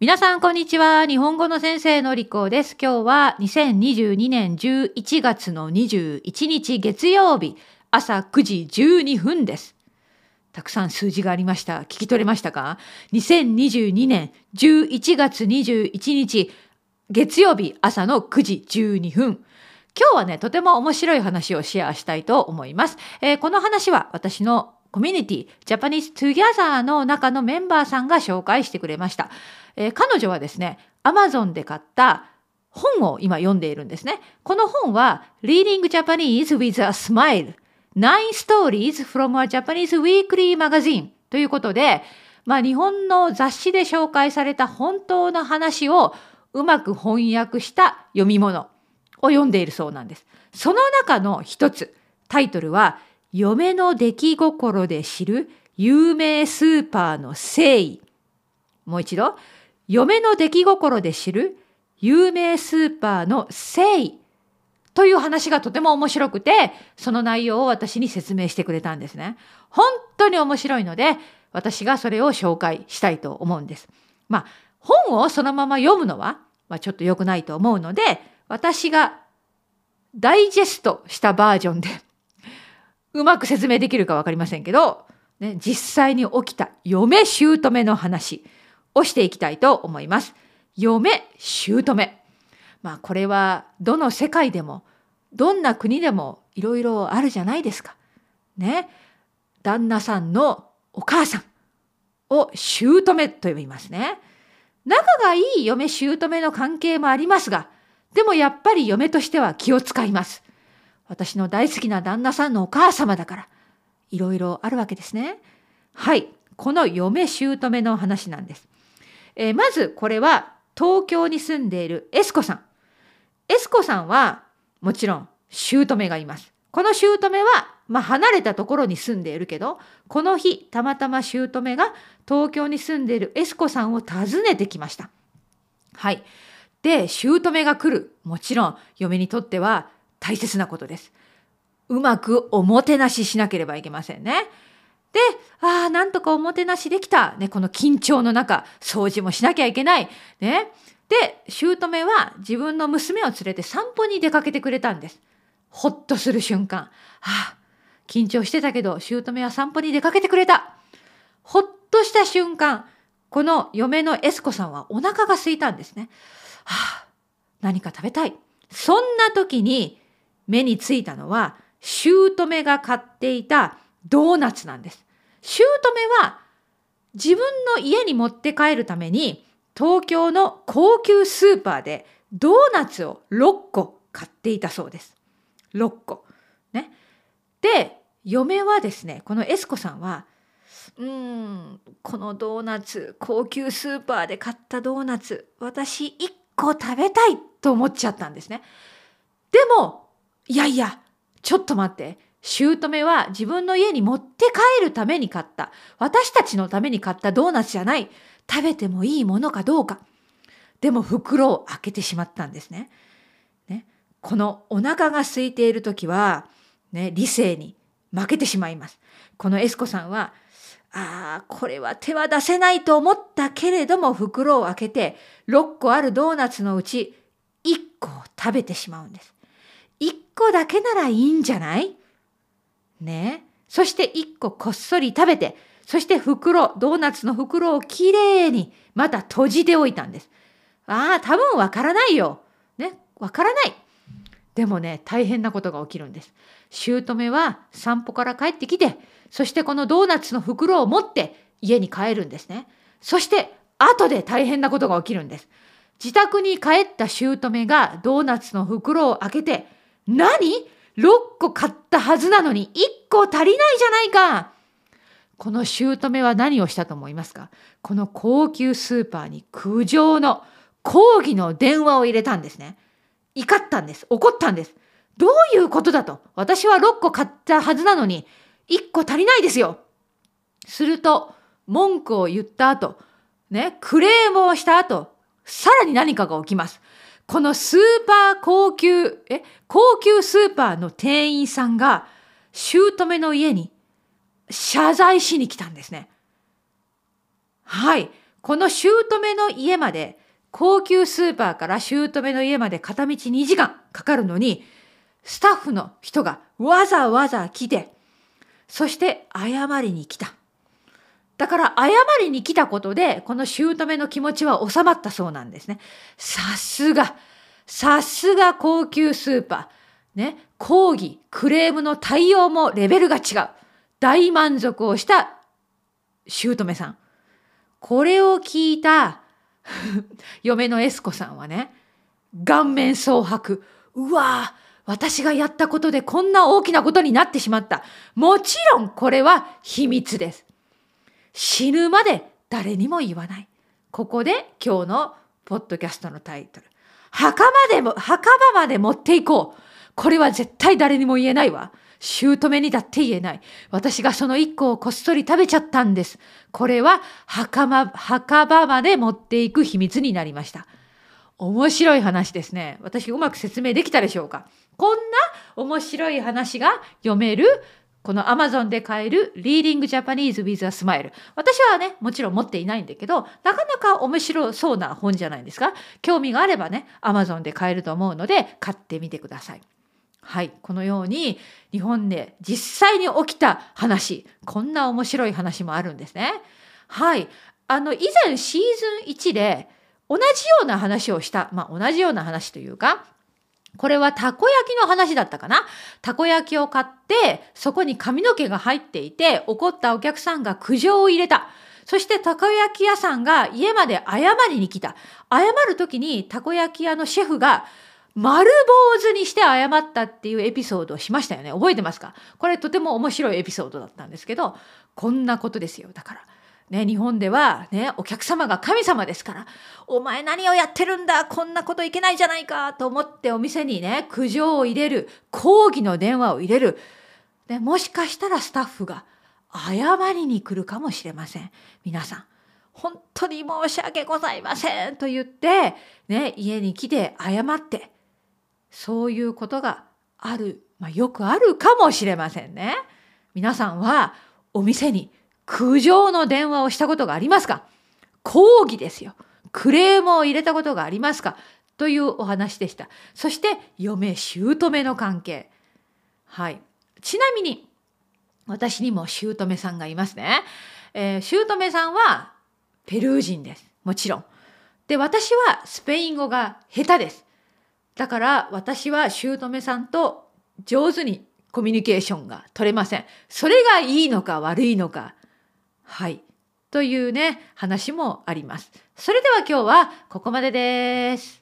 皆さん、こんにちは。日本語の先生のりこです。今日は2022年11月の21日月曜日、朝9時12分です。たくさん数字がありました。聞き取れましたか ?2022 年11月21日月曜日朝の9時12分。今日はね、とても面白い話をシェアしたいと思います。えー、この話は私のコミュニティ、 Japanese Together の中のメンバーさんが紹介してくれました。えー、彼女はですね、アマゾンで買った本を今読んでいるんですね。この本は Reading Japanese with a Smile Nine Stories from a Japanese Weekly Magazine ということで、まあ、日本の雑誌で紹介された本当の話をうまく翻訳した読み物を読んでいるそうなんです。その中の一つ、タイトルは嫁の出来心で知る有名スーパーの誠意。もう一度。嫁の出来心で知る有名スーパーの誠意。という話がとても面白くて、その内容を私に説明してくれたんですね。本当に面白いので、私がそれを紹介したいと思うんです。まあ、本をそのまま読むのは、まあ、ちょっと良くないと思うので、私がダイジェストしたバージョンでうまく説明できるか分かりませんけど、ね、実際に起きた嫁姑の話をしていきたいと思います。嫁姑。まあこれはどの世界でもどんな国でもいろいろあるじゃないですか。ね。旦那さんのお母さんを姑と呼びますね。仲がいい嫁姑の関係もありますが、でもやっぱり嫁としては気を使います。私の大好きな旦那さんのお母様だから、いろいろあるわけですね。はい。この嫁姑の話なんです。えー、まずこれは東京に住んでいるエスコさん。エスコさんはもちろん姑がいます。この姑は、まあ、離れたところに住んでいるけど、この日たまたま姑が東京に住んでいるエスコさんを訪ねてきました。はい。で、姑が来る。もちろん嫁にとっては大切なことです。うまくおもてなししなければいけませんね。で、ああ、なんとかおもてなしできた。ね、この緊張の中、掃除もしなきゃいけない。ね。で、姑は自分の娘を連れて散歩に出かけてくれたんです。ほっとする瞬間。はあ、緊張してたけど、姑は散歩に出かけてくれた。ほっとした瞬間、この嫁のエスコさんはお腹が空いたんですね。はあ、何か食べたい。そんな時に目についたのは、姑が買っていたドーナツなんです。姑は自分の家に持って帰るために東京の高級スーパーでドーナツを6個買っていたそうです。6個。ね。で、嫁はですね、このエスコさんは、うーん、このドーナツ、高級スーパーで買ったドーナツ、私1個食べたいと思っちゃったんですね。でも、いやいや、ちょっと待って。姑は自分の家に持って帰るために買った。私たちのために買ったドーナツじゃない。食べてもいいものかどうか。でも袋を開けてしまったんですね。ねこのお腹が空いている時は、ね、理性に負けてしまいます。このエスコさんは、ああ、これは手は出せないと思ったけれども袋を開けて6個あるドーナツのうち1個を食べてしまうんです。1個だけならいいんじゃない？ね。そして1個こっそり食べて、そして袋、ドーナツの袋をきれいにまた閉じておいたんです。ああ、多分わからないよ。ね。わからない。でもね、大変なことが起きるんです。姑は散歩から帰ってきて、そしてこのドーナツの袋を持って家に帰るんですね。そして後で大変なことが起きるんです。自宅に帰った姑がドーナツの袋を開けて、何 ?6 個買ったはずなのに1個足りないじゃないかこの姑は何をしたと思いますか？この高級スーパーに苦情の抗議の電話を入れたんですね。怒ったんです。怒ったんです。どういうことだと？私は6個買ったはずなのに1個足りないですよ。すると文句を言った後、ね、クレームをした後、さらに何かが起きます。このスーパー高級、え、高級スーパーの店員さんが、姑の家に謝罪しに来たんですね。はい。この姑の家まで、高級スーパーから姑の家まで片道2時間かかるのに、スタッフの人がわざわざ来て、そして謝りに来た。だから謝りに来たことで、この姑の気持ちは収まったそうなんですね。さすが、さすが高級スーパー。ね、抗議、クレームの対応もレベルが違う。大満足をした姑さん。これを聞いた 嫁のエスコさんはね、顔面蒼白。うわぁ、私がやったことでこんな大きなことになってしまった。もちろんこれは秘密です。死ぬまで誰にも言わない。ここで今日のポッドキャストのタイトル。墓までも、墓場まで持っていこう。これは絶対誰にも言えないわ。姑にだって言えない。私がその一個をこっそり食べちゃったんです。これは墓場、墓場まで持っていく秘密になりました。面白い話ですね。私うまく説明できたでしょうかこんな面白い話が読めるこの Amazon で買える Reading Japanese with a Smile。私はね、もちろん持っていないんだけど、なかなか面白そうな本じゃないですか？興味があればね、Amazon で買えると思うので、買ってみてください。はい。このように、日本で実際に起きた話、こんな面白い話もあるんですね。はい。あの、以前シーズン1で、同じような話をした、まあ同じような話というか、これはたこ焼きの話だったかな？たこ焼きを買って、そこに髪の毛が入っていて、怒ったお客さんが苦情を入れた。そしてたこ焼き屋さんが家まで謝りに来た。謝る時にたこ焼き屋のシェフが丸坊主にして謝ったっていうエピソードをしましたよね。覚えてますか？これとても面白いエピソードだったんですけど、こんなことですよ。だから。ね、日本ではね、お客様が神様ですから、お前何をやってるんだこんなこといけないじゃないかと思ってお店にね、苦情を入れる、抗議の電話を入れる。ね、もしかしたらスタッフが謝りに来るかもしれません。皆さん。本当に申し訳ございませんと言って、ね、家に来て謝って、そういうことがある、まあ、よくあるかもしれませんね。皆さんはお店に苦情の電話をしたことがありますか？抗議ですよ。クレームを入れたことがありますか？というお話でした。そして、嫁、姑の関係。はい。ちなみに、私にも姑さんがいますね。えー、姑さんはペルー人です。もちろん。で、私はスペイン語が下手です。だから私は姑さんと上手にコミュニケーションが取れません。それがいいのか悪いのかはい。というね、話もあります。それでは今日はここまでです。